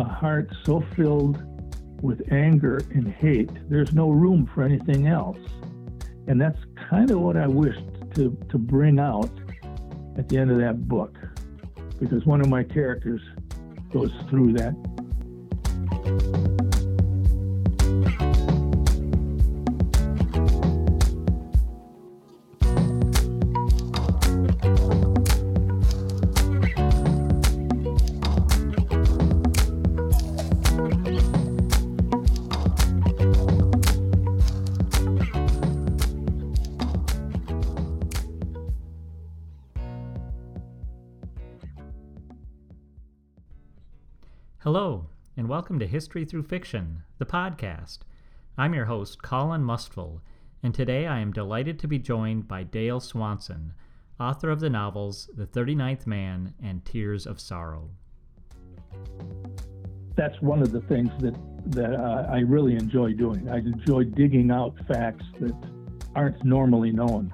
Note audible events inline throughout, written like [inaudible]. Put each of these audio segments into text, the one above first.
a heart so filled with anger and hate, there's no room for anything else. And that's kind of what I wished to, to bring out at the end of that book, because one of my characters goes through that. Welcome to History Through Fiction, the podcast. I'm your host, Colin Mustful, and today I am delighted to be joined by Dale Swanson, author of the novels The 39th Man and Tears of Sorrow. That's one of the things that, that I really enjoy doing. I enjoy digging out facts that aren't normally known.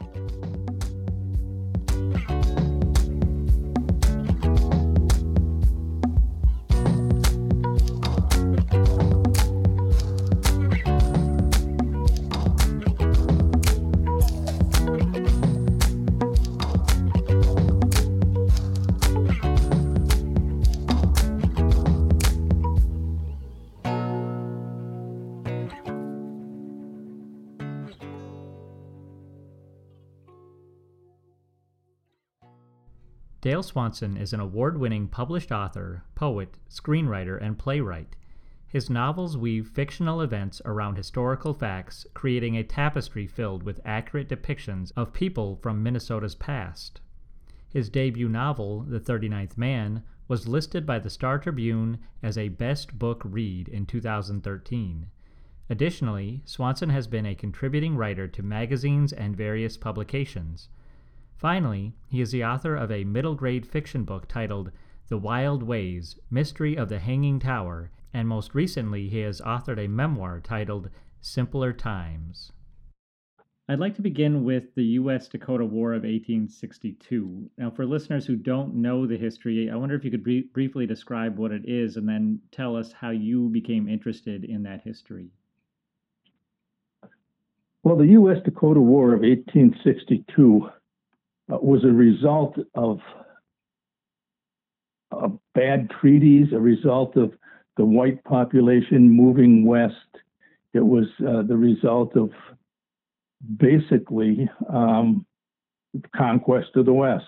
Swanson is an award winning published author, poet, screenwriter, and playwright. His novels weave fictional events around historical facts, creating a tapestry filled with accurate depictions of people from Minnesota's past. His debut novel, The 39th Man, was listed by the Star Tribune as a Best Book Read in 2013. Additionally, Swanson has been a contributing writer to magazines and various publications. Finally, he is the author of a middle grade fiction book titled The Wild Ways Mystery of the Hanging Tower, and most recently, he has authored a memoir titled Simpler Times. I'd like to begin with the U.S. Dakota War of 1862. Now, for listeners who don't know the history, I wonder if you could br- briefly describe what it is and then tell us how you became interested in that history. Well, the U.S. Dakota War of 1862 uh, was a result of bad treaties, a result of the white population moving west. It was uh, the result of basically um, conquest of the West.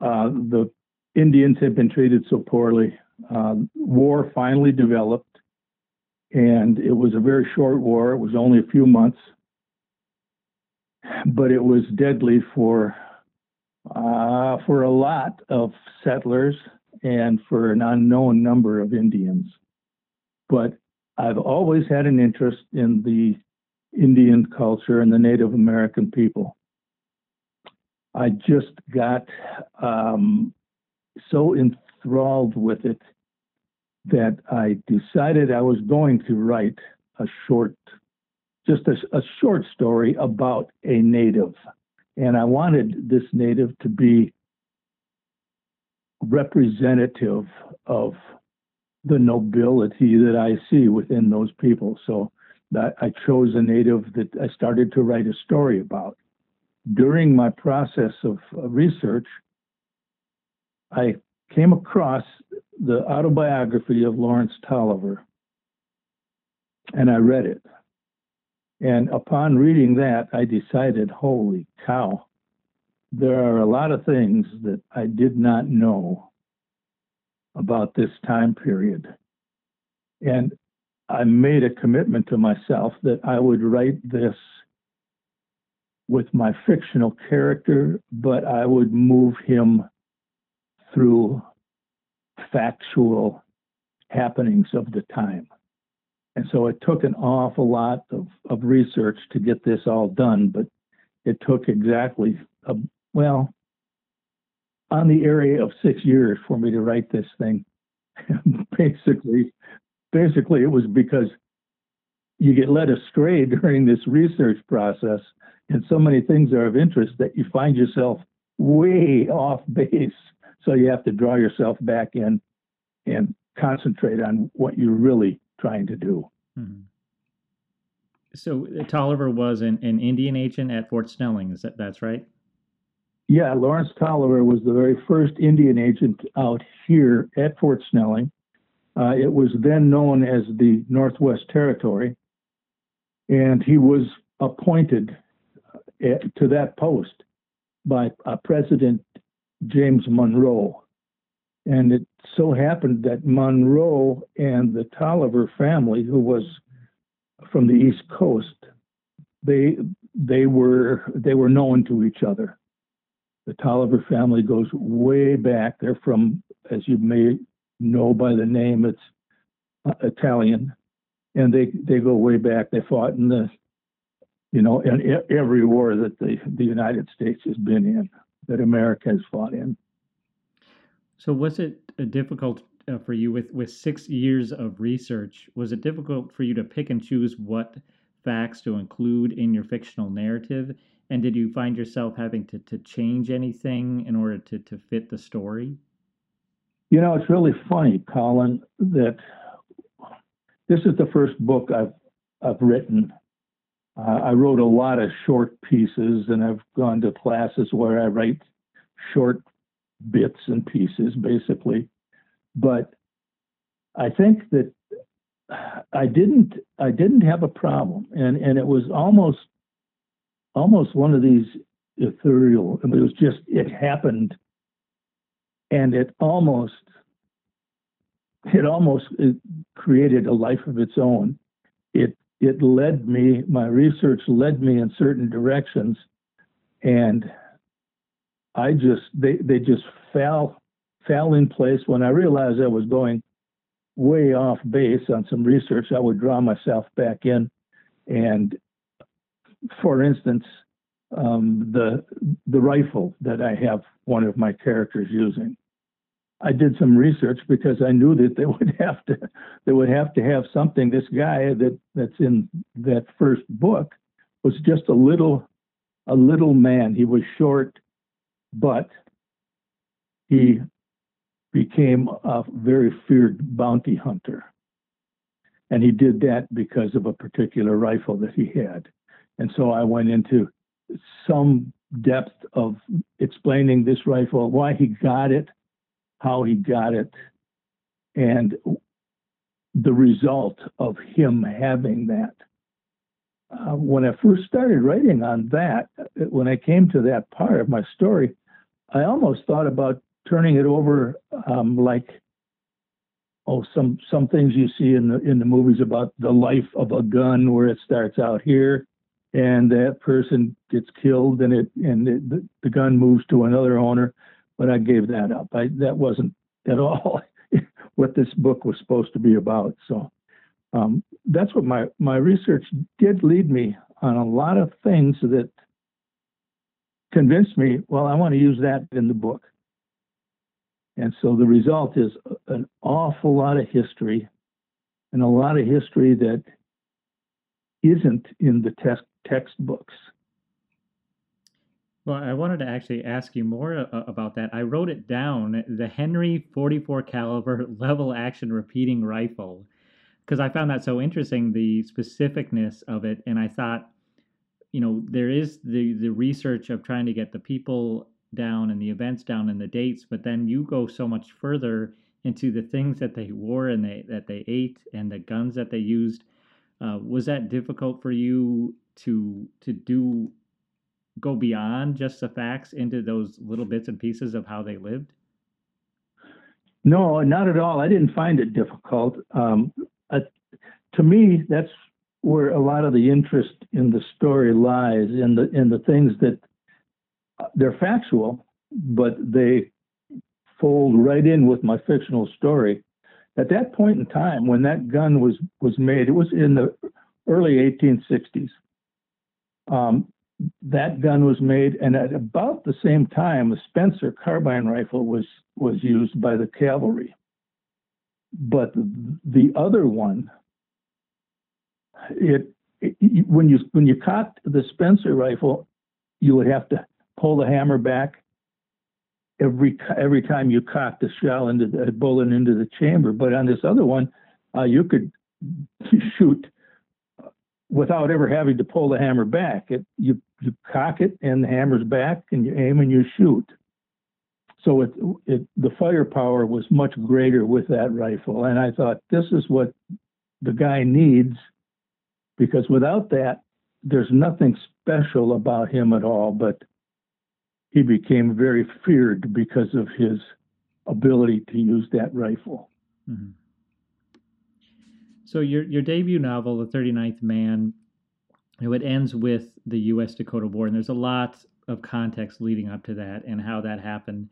Uh, the Indians had been treated so poorly. Uh, war finally developed, and it was a very short war. It was only a few months but it was deadly for uh, for a lot of settlers and for an unknown number of Indians. But I've always had an interest in the Indian culture and the Native American people. I just got um, so enthralled with it that I decided I was going to write a short just a, a short story about a native. And I wanted this native to be representative of the nobility that I see within those people. So I chose a native that I started to write a story about. During my process of research, I came across the autobiography of Lawrence Taliaferro and I read it. And upon reading that, I decided, holy cow, there are a lot of things that I did not know about this time period. And I made a commitment to myself that I would write this with my fictional character, but I would move him through factual happenings of the time. And so it took an awful lot of, of research to get this all done, but it took exactly, a, well, on the area of six years for me to write this thing. [laughs] basically, basically, it was because you get led astray [laughs] during this research process, and so many things are of interest that you find yourself way off [laughs] base. So you have to draw yourself back in and concentrate on what you're really trying to do. Hmm. So uh, Taliaferro was an, an Indian agent at Fort Snelling. Is that that's right? Yeah, Lawrence Taliaferro was the very first Indian agent out here at Fort Snelling. Uh, it was then known as the Northwest Territory, and he was appointed uh, to that post by uh, President James Monroe. And it so happened that Monroe and the Taliaferro family, who was from the East Coast, they they were they were known to each other. The Taliaferro family goes way back. They're from, as you may know by the name, it's uh, Italian, and they they go way back. They fought in the, you know, in every war that the the United States has been in, that America has fought in. So was it uh, difficult uh, for you with with six years of research? Was it difficult for you to pick and choose what facts to include in your fictional narrative? And did you find yourself having to, to change anything in order to, to fit the story? You know, it's really funny, Colin, that this is the first book I've I've written. Uh, I wrote a lot of short pieces, and I've gone to classes where I write short bits and pieces, basically. But I think that I didn't I didn't have a problem, and and it was almost almost one of these ethereal. And it was just it happened, and it almost it almost it created a life of its own. It it led me my research led me in certain directions, and I just they they just fell fell in place when I realized I was going way off base on some research. I would draw myself back in, and for instance, um, the the rifle that I have one of my characters using. I did some research because I knew that they would [laughs] have to they would have to have something. This guy that that's in that first book was just a little a little man. He was short but he became a very feared bounty hunter. And he did that because of a particular rifle that he had. And so I went into some depth of explaining this rifle, why he got it, how he got it, and the result of him having that. Uh, when I first started writing on that, when I came to that part of my story, I almost thought about turning it over um, like oh some some things you see in the in the movies about the life of a gun where it starts out here and that person gets killed and it and it, the, the gun moves to another owner but I gave that up. I that wasn't at all [laughs] what this book was supposed to be about so um, that's what my my research did lead me on a lot of things that convinced me, well, I want to use that in the book. And so the result is an awful lot of history and a lot of history that isn't in the text textbooks. Well, I wanted to actually ask you more about that. I wrote it down, the Henry 44 caliber [laughs] lever action repeating rifle, because I found that so interesting, the specificness of it, and I thought you know there is the the research of trying to get the people down and the events down and the dates but then you go so much further into the things that they wore and they that they ate and the guns that they used. Uh, was that difficult for you to to do go beyond just the facts into those little bits and pieces of how they lived? No not at all. I didn't find it difficult. Um, uh, to me that's where a lot of the interest in the story lies in the in the things that they're factual, but they fold right in with my fictional story. At that point in time, when that gun was was made, it was in the early 1860s. Um, that gun was made, and at about the same time, the Spencer carbine rifle was was used by the cavalry. But the other one, it, it, when you when you cocked the Spencer rifle, you would have to pull the hammer back every every time you cocked the shell into the bullet into the chamber. But on this other one, uh, you could [laughs] shoot without ever having to pull the hammer back. It you you cock it and the hammer's back, and you aim and you shoot. So it, it the firepower was much greater with that rifle, and I thought this is what the guy needs because without that, there's nothing special about him at all. But he became very feared because of his ability to use that rifle. Mm-hmm. So your your debut novel, The 39th Man, it ends with the U.S. Dakota War, and there's a lot of context leading up to that and how that happened.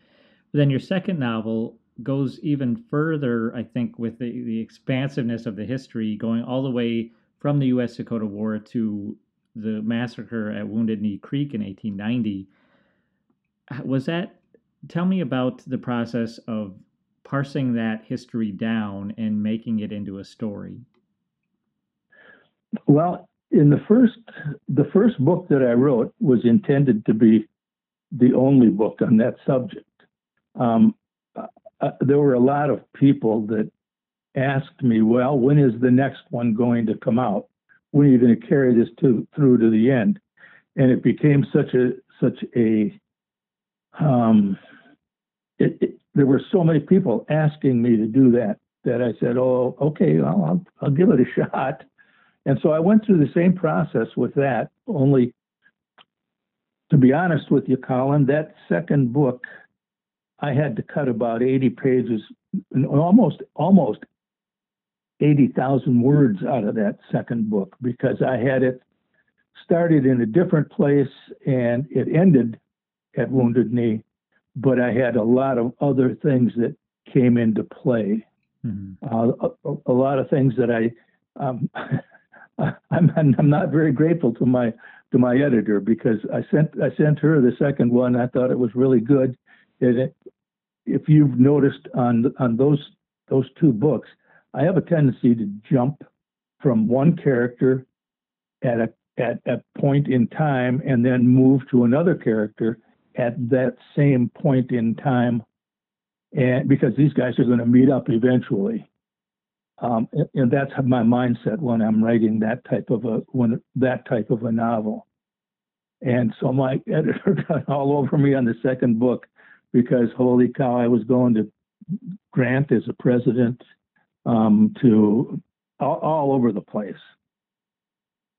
But then your second novel goes even further, I think, with the, the expansiveness of the history, going all the way from the U.S. Dakota War to the massacre at Wounded Knee Creek in 1890. Was that? Tell me about the process of parsing that history down and making it into a story? Well, in the first the first book that I wrote was intended to be the only book on that subject. Um, uh, uh there were a lot of people that asked me, "Well, when is the next one going to come out? When are you going to carry this to, through to the end?" And it became such a such a um, it, it, there were so many people asking me to do that that I said, "Oh, okay, well, I'll, I'll give it a [laughs] shot." And so I went through the same process with that. Only, to be honest with you, Colin, that second book, I had to cut about 80 pages, almost almost 80,000 words out of that second book because I had it started in a different place and it ended at Wounded Knee but I had a lot of other things that came into play. Mm-hmm. Uh, a, a, lot of things that I, um, [laughs] I'm, I'm not very grateful to my to my editor because I sent I sent her the second one. I thought it was really good. It, if you've noticed on on those those two books, I have a tendency to jump from one character at a at a point in time and then move to another character at that same point in time, and because these guys are going to meet up eventually. Um, and, that's my mindset when I'm writing that type of a when that type of a novel. And so my [laughs] editor got all over me on the second book because holy cow, I was going to Grant as a president um, to all, all, over the place.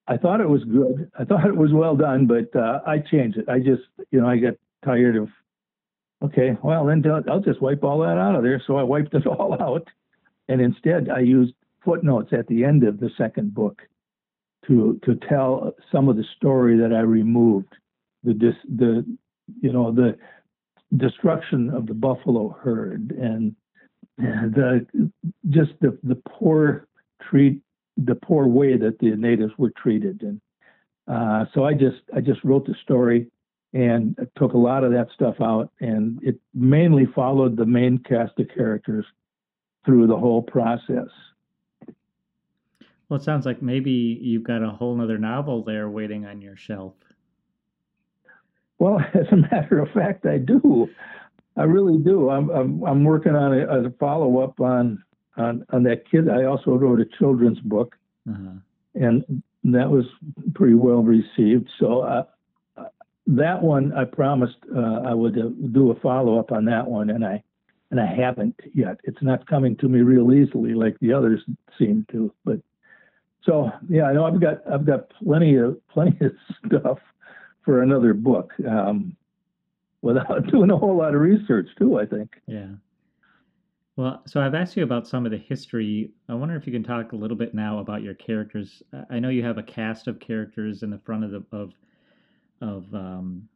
I thought it was good. I thought it was well done, but uh, I changed it. I just, you know, I got tired of, okay, well, then I'll just wipe all that out of there. So I wiped it [laughs] all out. And instead, I used footnotes at the end of the second book to to tell some of the story that I removed, the dis, the you know the destruction of the buffalo herd and the just the the poor treat the poor way that the natives were treated. And uh, so I just I just wrote the story and took a lot of that stuff out. And it mainly followed the main cast of characters through the whole process. Well it sounds like maybe you've got a whole nother novel there waiting on your shelf. Well [laughs] as a matter of fact i do i really do i'm i'm, I'm working on a, a follow-up on on on that kid i also wrote a children's book uh-huh. and that was pretty well received so uh, that one I promised uh, I would uh, do a follow up on that one, and I and I haven't yet. It's not coming to me real easily like the others seem to. But so yeah, I know I've got I've got plenty of [laughs] plenty of stuff for another book um, without [laughs] doing a whole lot of research too. I think. Yeah. Well, so I've asked you about some of the history. I wonder if you can talk a little bit now about your characters. I know you have a cast of characters in the front of the of of um,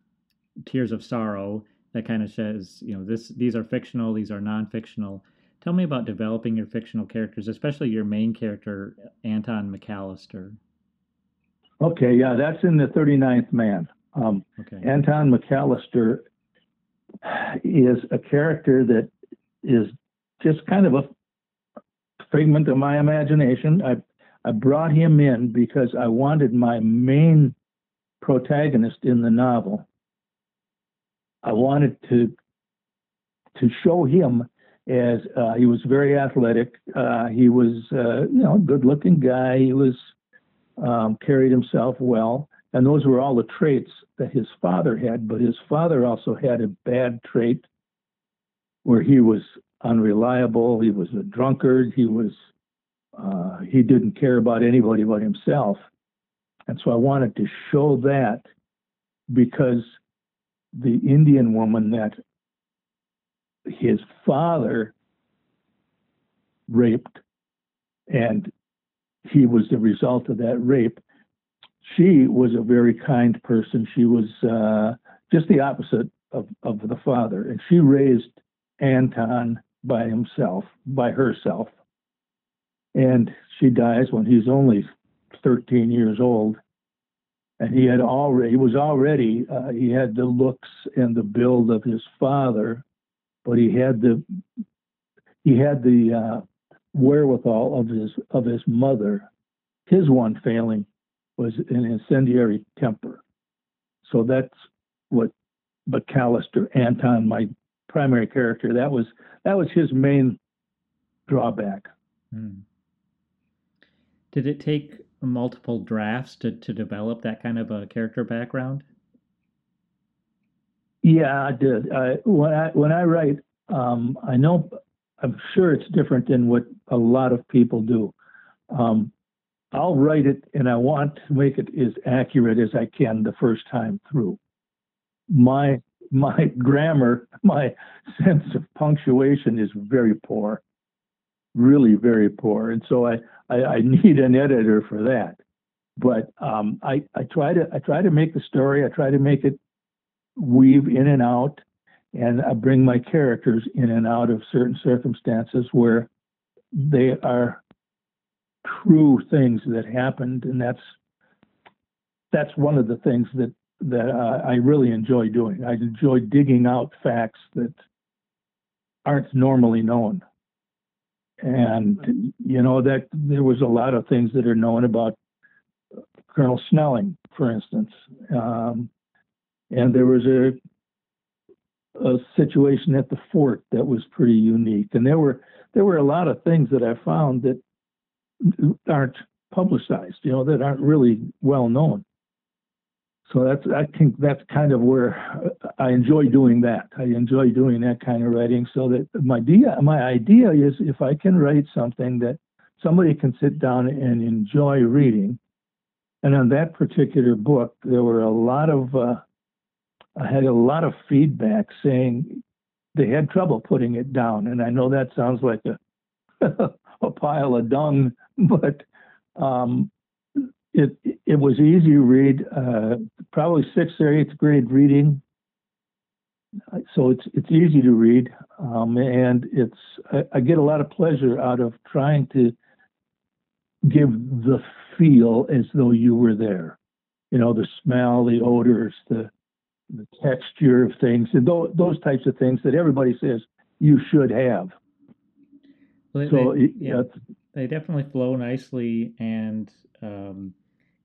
Tears of Sorrow that kind of says, you know, this these are fictional, these are non-fictional. Tell me about developing your fictional characters, especially your main character, Anton McAllister. Okay, yeah, that's in the 39th Man. Um, okay. Anton McAllister is a character that is just kind of a figment of my imagination. I I brought him in because I wanted my main protagonist in the novel. I wanted to to show him as uh, he was very athletic. Uh, he was, uh, you know, a good-looking guy. He was um, carried himself well, and those were all the traits that his father had. But his father also had a bad trait where he was unreliable. He was a drunkard. He was uh, he didn't care about anybody but himself, and so I wanted to show that because the Indian woman that his father raped and he was the result of that rape. She was a very kind person. She was uh, just the opposite of, of the father. And she raised Anton by himself, by herself. And she dies when he's only 13 years old. And he had already, he was already, uh, he had the looks and the build of his father, but he had the, he had the uh, wherewithal of his of his mother. His one failing was an incendiary temper. So that's what McAllister, Anton, my primary character, that was that was his main drawback. Hmm. Did it take multiple drafts to, to develop that kind of a character background? Yeah, I did. I, when I when I write, um, I know I'm sure it's different than what a lot of people do. Um, I'll write it and I want to make it as accurate as I can the first time through. My my grammar, my [laughs] sense of punctuation is very poor, really very poor, and so I I, I need an editor for that. But um, I I try to I try to make the story. I try to make it weave in and out and I bring my characters in and out of certain circumstances where they are true things that happened, and that's that's one of the things that that uh, I really enjoy doing. I enjoy digging out facts that aren't normally known, and you know that there was a lot of things that are known about Colonel Snelling, for instance, um, and there was a a situation at the fort that was pretty unique. And there were there were a lot of things that I found that aren't publicized, you know, that aren't really well known. So that's I think that's kind of where I enjoy doing that. I enjoy doing that kind of writing. So that my idea my idea is if I can write something that somebody can sit down and enjoy reading. And on that particular book, there were a lot of uh, I had a lot of feedback saying they had trouble putting it down. And I know that sounds like a [laughs] a pile of dung, [laughs] but um, it it was easy to read. Uh, probably sixth or eighth grade reading, so it's it's easy to read, um, and it's I, I, get a lot of pleasure out of trying to give the feel as though you were there. You know, the smell, the odors, the the texture of things, and th- those types of things that everybody says you should have. Well, so they, yeah, they definitely flow nicely and um,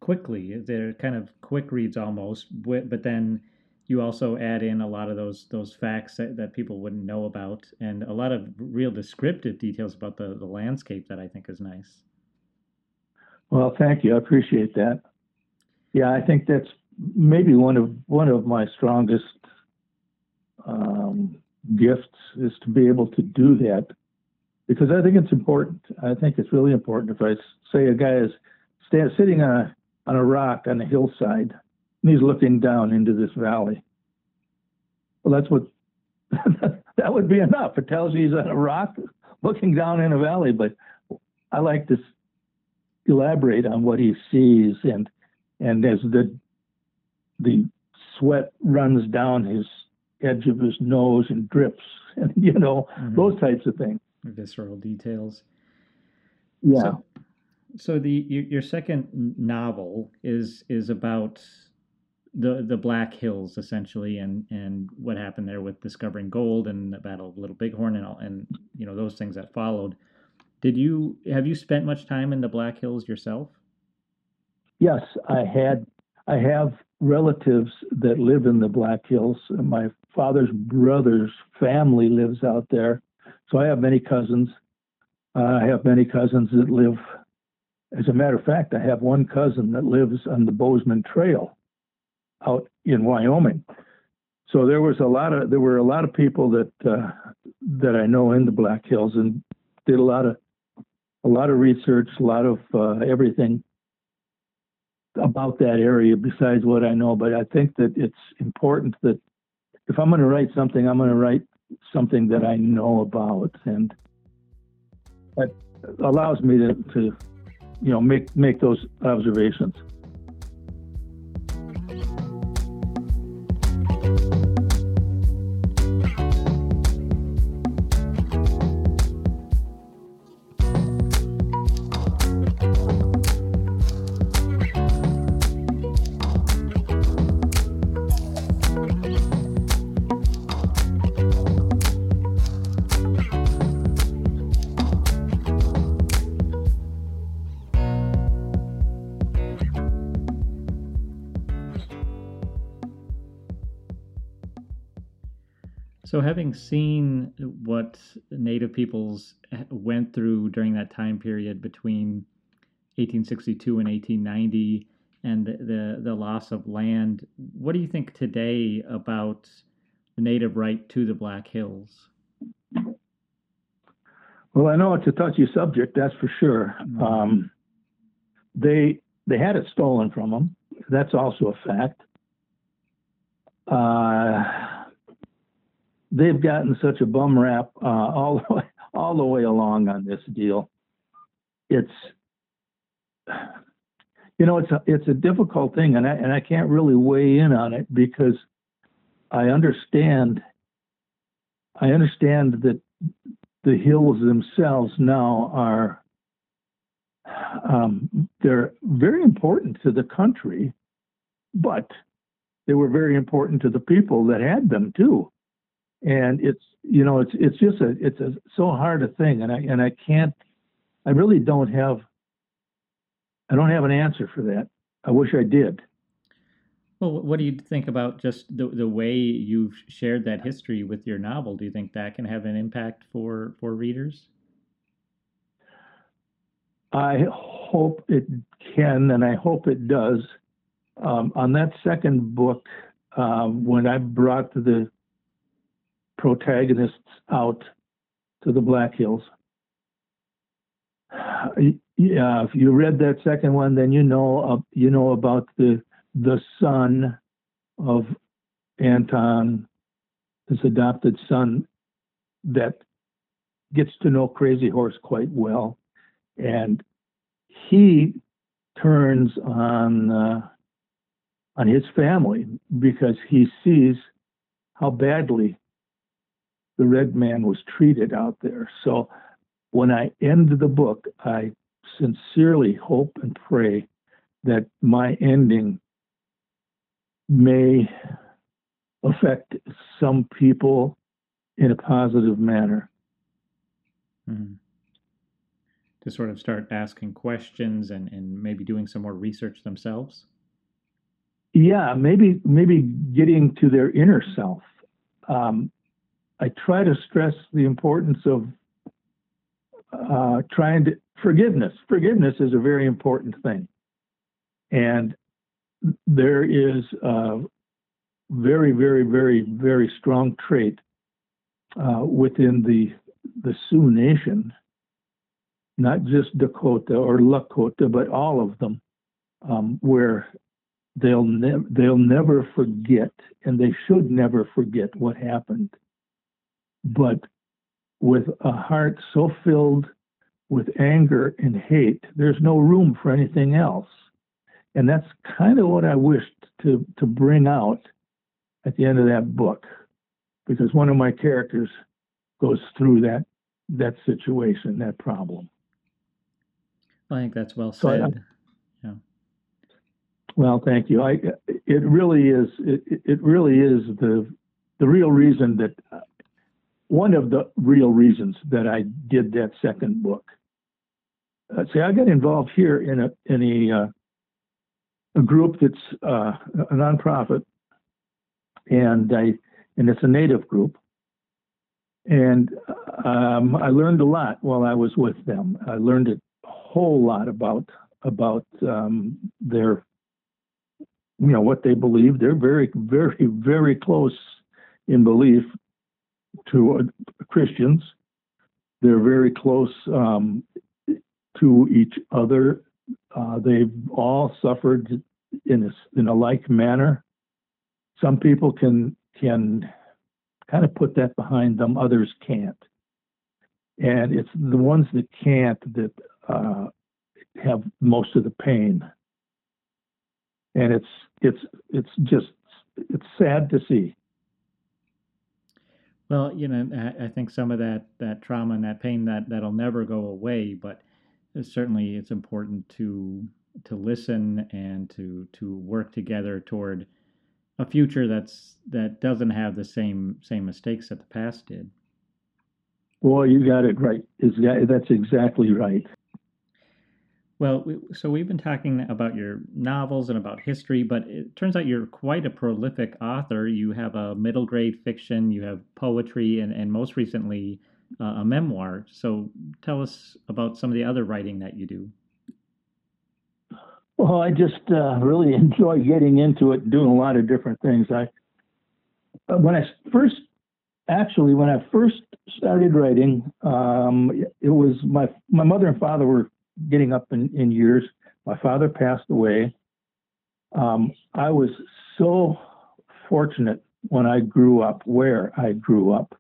quickly. They're kind of quick reads almost, but then you also add in a lot of those those facts that, that people wouldn't know about, and a lot of real descriptive details about the the landscape that I think is nice. Well, thank you. I appreciate that. Yeah, I think that's maybe one of one of my strongest um, gifts is to be able to do that because I think it's important. I think it's really important. If I say a guy is stand, sitting on a on a rock on a hillside and he's looking down into this valley, well, that's what [laughs] that would be enough. It tells you he's on a rock looking down in a valley. But I like to elaborate on what he sees and and as the the sweat runs down his edge of his nose and drips, [laughs] and you know mm-hmm. those types of things. Visceral details. Yeah. So, so the your second novel is is about the the Black Hills essentially, and and what happened there with discovering gold and the Battle of Little Bighorn and all, and you know those things that followed. Did you have you spent much time in the Black Hills yourself? Yes, I had. I have relatives that live in the Black Hills. My father's brother's family lives out there. So I have many cousins. Uh, I have many cousins that live. As a matter of fact, I have one cousin that lives on the Bozeman Trail out in Wyoming. So there was a lot of there were a lot of people that uh, that I know in the Black Hills and did a lot of a lot of research, a lot of uh, everything about that area besides what I know. But I think that it's important that if I'm going to write something, I'm going to write something that I know about, and that allows me to, to you know, make make those observations. So, having seen what Native peoples went through during that time period between 1862 and 1890 and the, the, the, loss of land, what do you think today about the Native right to the Black Hills? Well, I know it's a touchy subject, that's for sure. Mm-hmm. Um, they they had it stolen from them. That's also a fact. Uh, they've gotten such a bum rap uh, [laughs] all the way, all the way along on this deal. It's you know it's a it's a difficult thing, and I and I can't really weigh in on it because I understand I understand that the hills themselves now are um, they're very important to the country, but they were very important to the people that had them too and it's you know it's it's just a it's a so hard a thing and i and i can't i really don't have i don't have an answer for that. I wish i did. Well what do you think about just the, the way you've shared that history with your novel? Do you think that can have an impact for for readers? I hope it can and i hope it does. Um, on that second book um, when i brought the protagonists out to the Black Hills. Yeah, if you read that second one, then you know uh, you know about the the son of Anton, his adopted son, that gets to know Crazy Horse quite well, and he turns on uh, on his family because he sees how badly the red man was treated out there. So when I end the book, I sincerely hope and pray that my ending may affect some people in a positive manner. Mm-hmm. To sort of start asking questions and, and maybe doing some more research themselves? Yeah, maybe maybe getting to their inner self. Um, I try to stress the importance of uh, trying to forgiveness. Forgiveness is a very important thing, and there is a very, very, very, very strong trait uh, within the the Sioux Nation, not just Dakota or Lakota, but all of them, um, where they'll ne- they'll never forget, and they should never forget what happened but with a heart so filled with anger and hate, there's no room for anything else. And that's kind of what I wished to, to bring out at the end of that book, because one of my characters goes through that that situation, that problem. I think that's well said. So I, yeah. Well, thank you. I it really is it, it really is the the real reason that one of the real reasons that I did that second book. Uh, see, I got involved here in a in a uh, a group that's uh, a nonprofit, and I and it's a native group. And um, I learned a lot while I was with them. I learned a whole lot about about um, their, you know, what they believe. They're very, very, very close in belief to uh, Christians. They're very close um, to each other. Uh, they've all suffered in a, in a like manner. Some people can can kind of put that behind them, others can't. And it's the ones that can't that uh, have most of the pain. And it's it's it's just it's sad to see. Well, you know, I think some of that that trauma and that pain that that'll never go away, but certainly it's important to to listen and to to work together toward a future that's that doesn't have the same same mistakes that the past did. Well, you got it right. Is that, that's exactly right. Well, so we've been talking about your novels and about history, but it turns out you're quite a prolific author. You have a middle grade fiction, you have poetry, and, and most recently uh, a memoir. So tell us about some of the other writing that you do. Well, I just uh, really [laughs] enjoy getting into it, doing a lot of different things. I uh, when I first actually when I first started writing, um, it was my my mother and father were getting up in, in years. My father passed away. Um, I was so fortunate when I grew up where I grew up.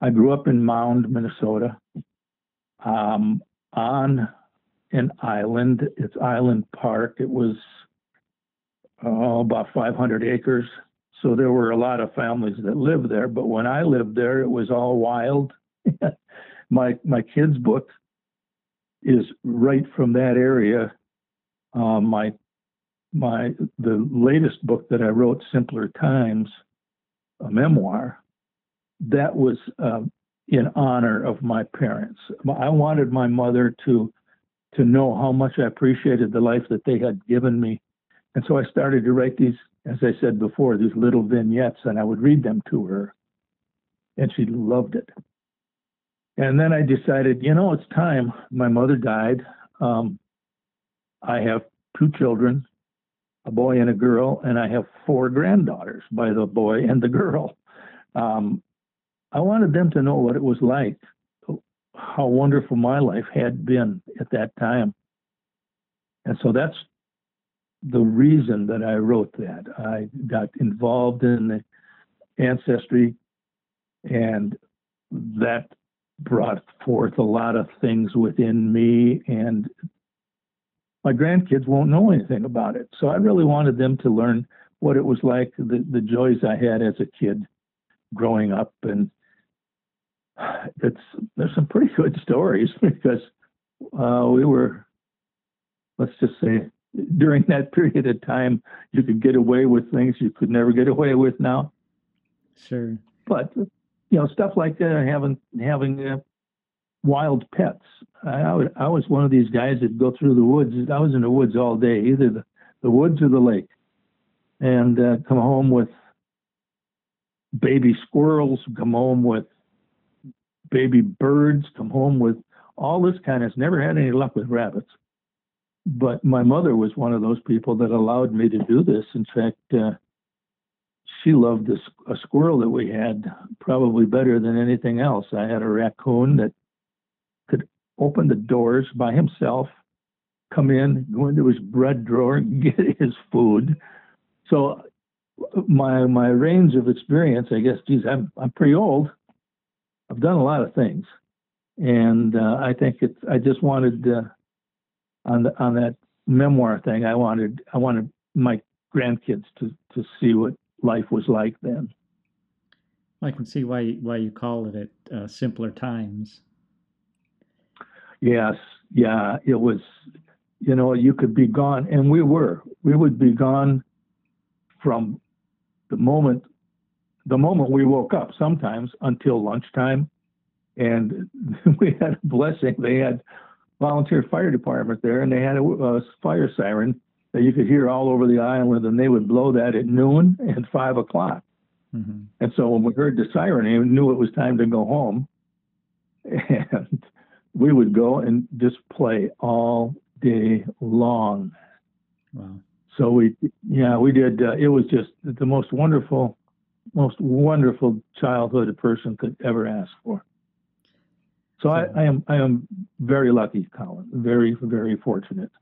I grew up in Mound, Minnesota, um, on an island. It's Island Park. It was oh, about 500 acres. So there were a lot of families that lived there. But when I lived there, it was all wild. [laughs] my my kids' book is right from that area. Uh, my my the latest book that I wrote, Simpler Times, a memoir, that was uh, in honor of my parents. I wanted my mother to to know how much I appreciated the life that they had given me, and so I started to write these, as I said before, these little vignettes, and I would read them to her, and she loved it. And then I decided, you know, it's time. My mother died. Um, I have two children, a boy and a girl, and I have four granddaughters by the boy and the girl. Um, I wanted them to know what it was like, how wonderful my life had been at that time. And so that's the reason that I wrote that. I got involved in the ancestry, and that brought forth a lot of things within me and my grandkids won't know anything about it. So i really wanted them to learn what it was like the, the joys i had as a kid growing up. And it's there's some pretty good stories [laughs] because uh, we were let's just say during that period of time you could get away with things you could never get away with now. Sure. But you know, stuff like that, having having uh, wild pets. I, I, would, I was one of these guys that go through the woods. I was in the woods all day, either the, the woods or the lake, and uh, come home with baby squirrels, come home with baby birds, come home with all this kind of. Never had any luck with rabbits, but my mother was one of those people that allowed me to do this. In fact. Uh, she loved this, a squirrel that we had probably better than anything else. I had a raccoon that could open the doors by himself, come in, go into his bread drawer, [laughs] get his food. So my my range of experience, I guess, geez, I'm I'm pretty old. I've done a lot of things, and uh, I think it's. I just wanted uh, on the, on that memoir thing. I wanted I wanted my grandkids to to see what life was like then. I can see why why you call it it uh, simpler times. Yes, yeah, it was. You know, you could be gone, and we were. We would be gone from the moment the moment we woke up. Sometimes until lunchtime, and [laughs] we had a blessing. They had volunteer fire department there, and they had a, a fire siren that you could hear all over the island, and they would blow that at noon and five o'clock. hmm And so when we heard the siren, we knew it was time to go home. And we would go and just play all day long. Wow. So we, yeah, we did. Uh, it was just the most wonderful, most wonderful childhood a person could ever ask for. So I, I am, I am very lucky, Colin. Very, very fortunate.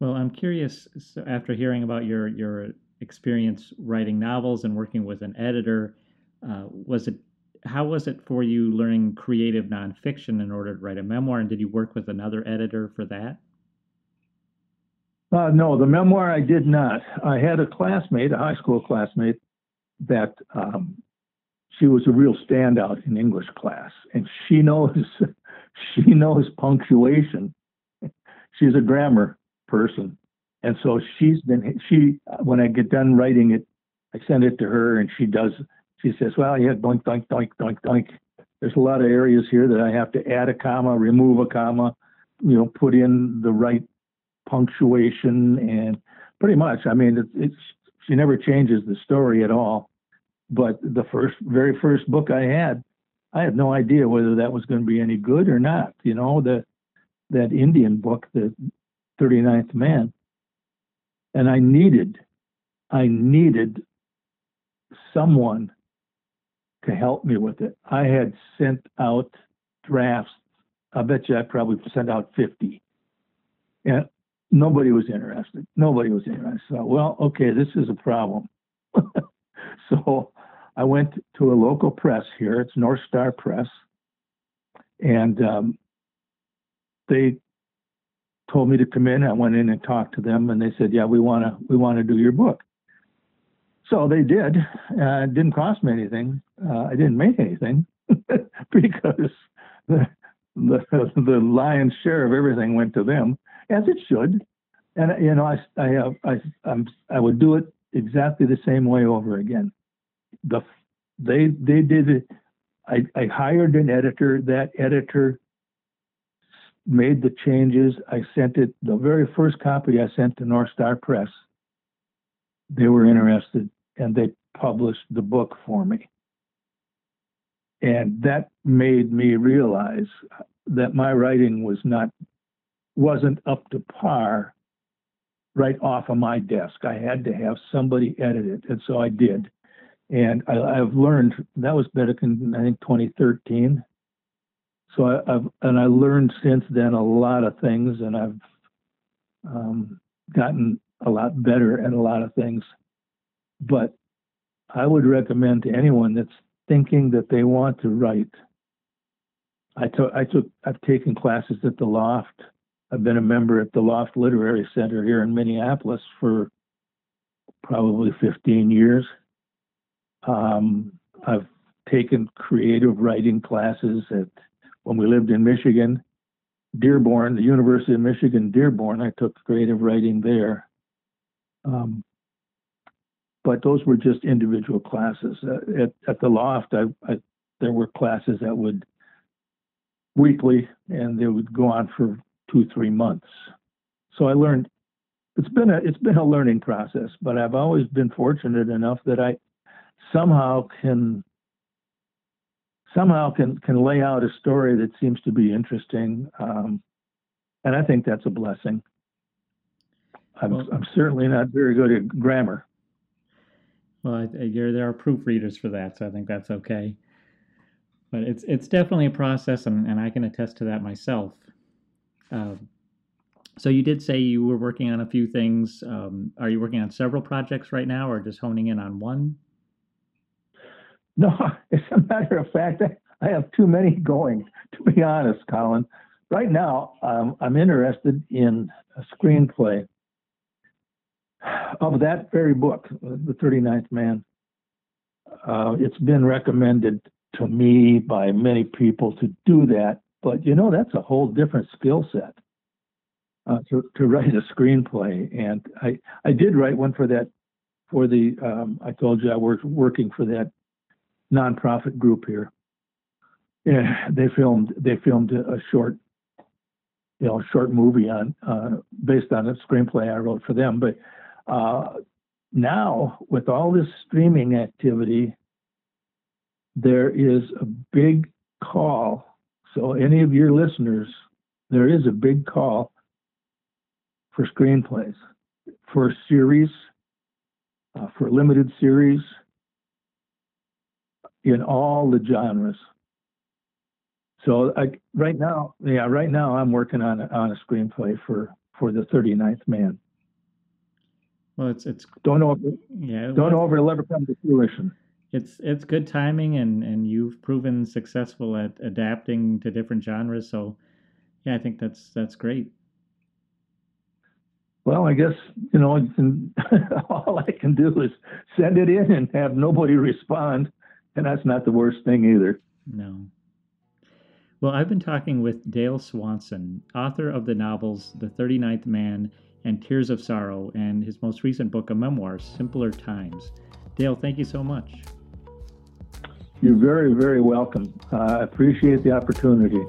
Well, I'm curious. So after hearing about your your experience writing novels and working with an editor, uh, was it how was it for you learning creative nonfiction in order to write a memoir? And did you work with another editor for that? Uh, no, the memoir I did not. I had a classmate, a high school classmate, that um, she was a real standout in English class, and she knows [laughs] she knows punctuation. She's a grammar person, and so she's been she. When I get done writing it, I send it to her, and she does. She says, "Well, yeah, doink doink doink doink doink." There's a lot of areas here that I have to add a comma, remove a comma, you know, put in the right punctuation, and pretty much. I mean, it's, it's she never changes the story at all. But the first, very first book I had, I had no idea whether that was going to be any good or not. You know, the that Indian book, the 39th Man, and I needed, I needed someone to help me with it. I had sent out drafts. I bet you I probably sent out 50. And nobody was interested. Nobody was interested. So, well, okay, this is a problem. [laughs] so I went to a local press here. It's North Star Press. And um, they told me to come in. I went in and talked to them, and they said, "Yeah, we want to we want to do your book." So they did. Uh, it didn't cost me anything. Uh, I didn't make anything [laughs] because the, the the lion's share of everything went to them, as it should. And you know, I I have I I'm, I would do it exactly the same way over again. The they they did it. I, I hired an editor. That editor made the changes. I sent it, the very first copy I sent to North Star Press. They were interested and they published the book for me. And that made me realize that my writing was not, wasn't up to par right off of my desk. I had to have somebody edit it. And so I did. And I, I've learned that was back in, I think, 2013 so I, have and I learned since then a lot of things, and I've um, gotten a lot better at a lot of things. But I would recommend to anyone that's thinking that they want to write. I took I took I've taken classes at the Loft. I've been a member at the Loft Literary Center here in Minneapolis for probably 15 years. Um, I've taken creative writing classes at when we lived in Michigan, Dearborn, the University of Michigan, Dearborn. I took creative writing there. Um, but those were just individual classes. Uh, at, at the loft, I, I, there were classes that would weekly and they would go on for two, three months. So I learned it's been a it's been a learning process, but I've always been fortunate enough that I somehow can somehow can can lay out a story that seems to be interesting, um, and I think that's a blessing. I'm, well, I'm certainly not very good at grammar. Well, there are proofreaders for that, so I think that's okay. But it's it's definitely a process, and, and I can attest to that myself. Uh, so you did say you were working on a few things. Um, are you working on several projects right now, or just honing in on one? No, [laughs] as a matter of fact, I have too many going, [laughs] to be honest, Colin. Right now, um, I'm interested in a screenplay of that very book, The 39th Man. Uh, it's been recommended to me by many people to do that, but you know, that's a whole different skill set. Uh, to, to write a screenplay, and I I did write one for that for the um, I told you I was working for that nonprofit group here. Yeah, they filmed they filmed a short, you know, short movie on uh, based on a screenplay I wrote for them. But uh, now, with all this streaming activity, there is a big call. So, any of your listeners, there is a big call for screenplays, for series, uh, for limited series, in all the genres. So, I, right now, yeah, right now I'm working on a, on a screenplay for for the 39th Man. Well, it's it's Don't know if yeah. don't well, know if it'll ever come to fruition. it's it's good timing and and you've proven successful at adapting to different genres so yeah i think that's that's great Well, I guess you know, [laughs] all I can do is send it in and have nobody respond, and that's not the worst thing either. no well i've been talking with dale swanson author of the novels the 39th man and tears of sorrow and his most recent book a memoir simpler times dale thank you so much You're very, very welcome. Uh, I appreciate the opportunity.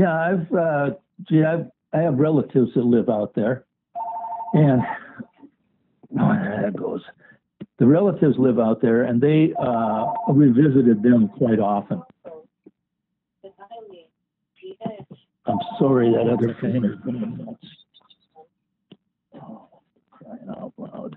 Yeah, I've uh, gee, I've, I have relatives that live out there, and oh, that goes. The relatives live out there, and they uh, revisited them quite often. I'm sorry that other thing. is going nuts. Oh, crying out loud.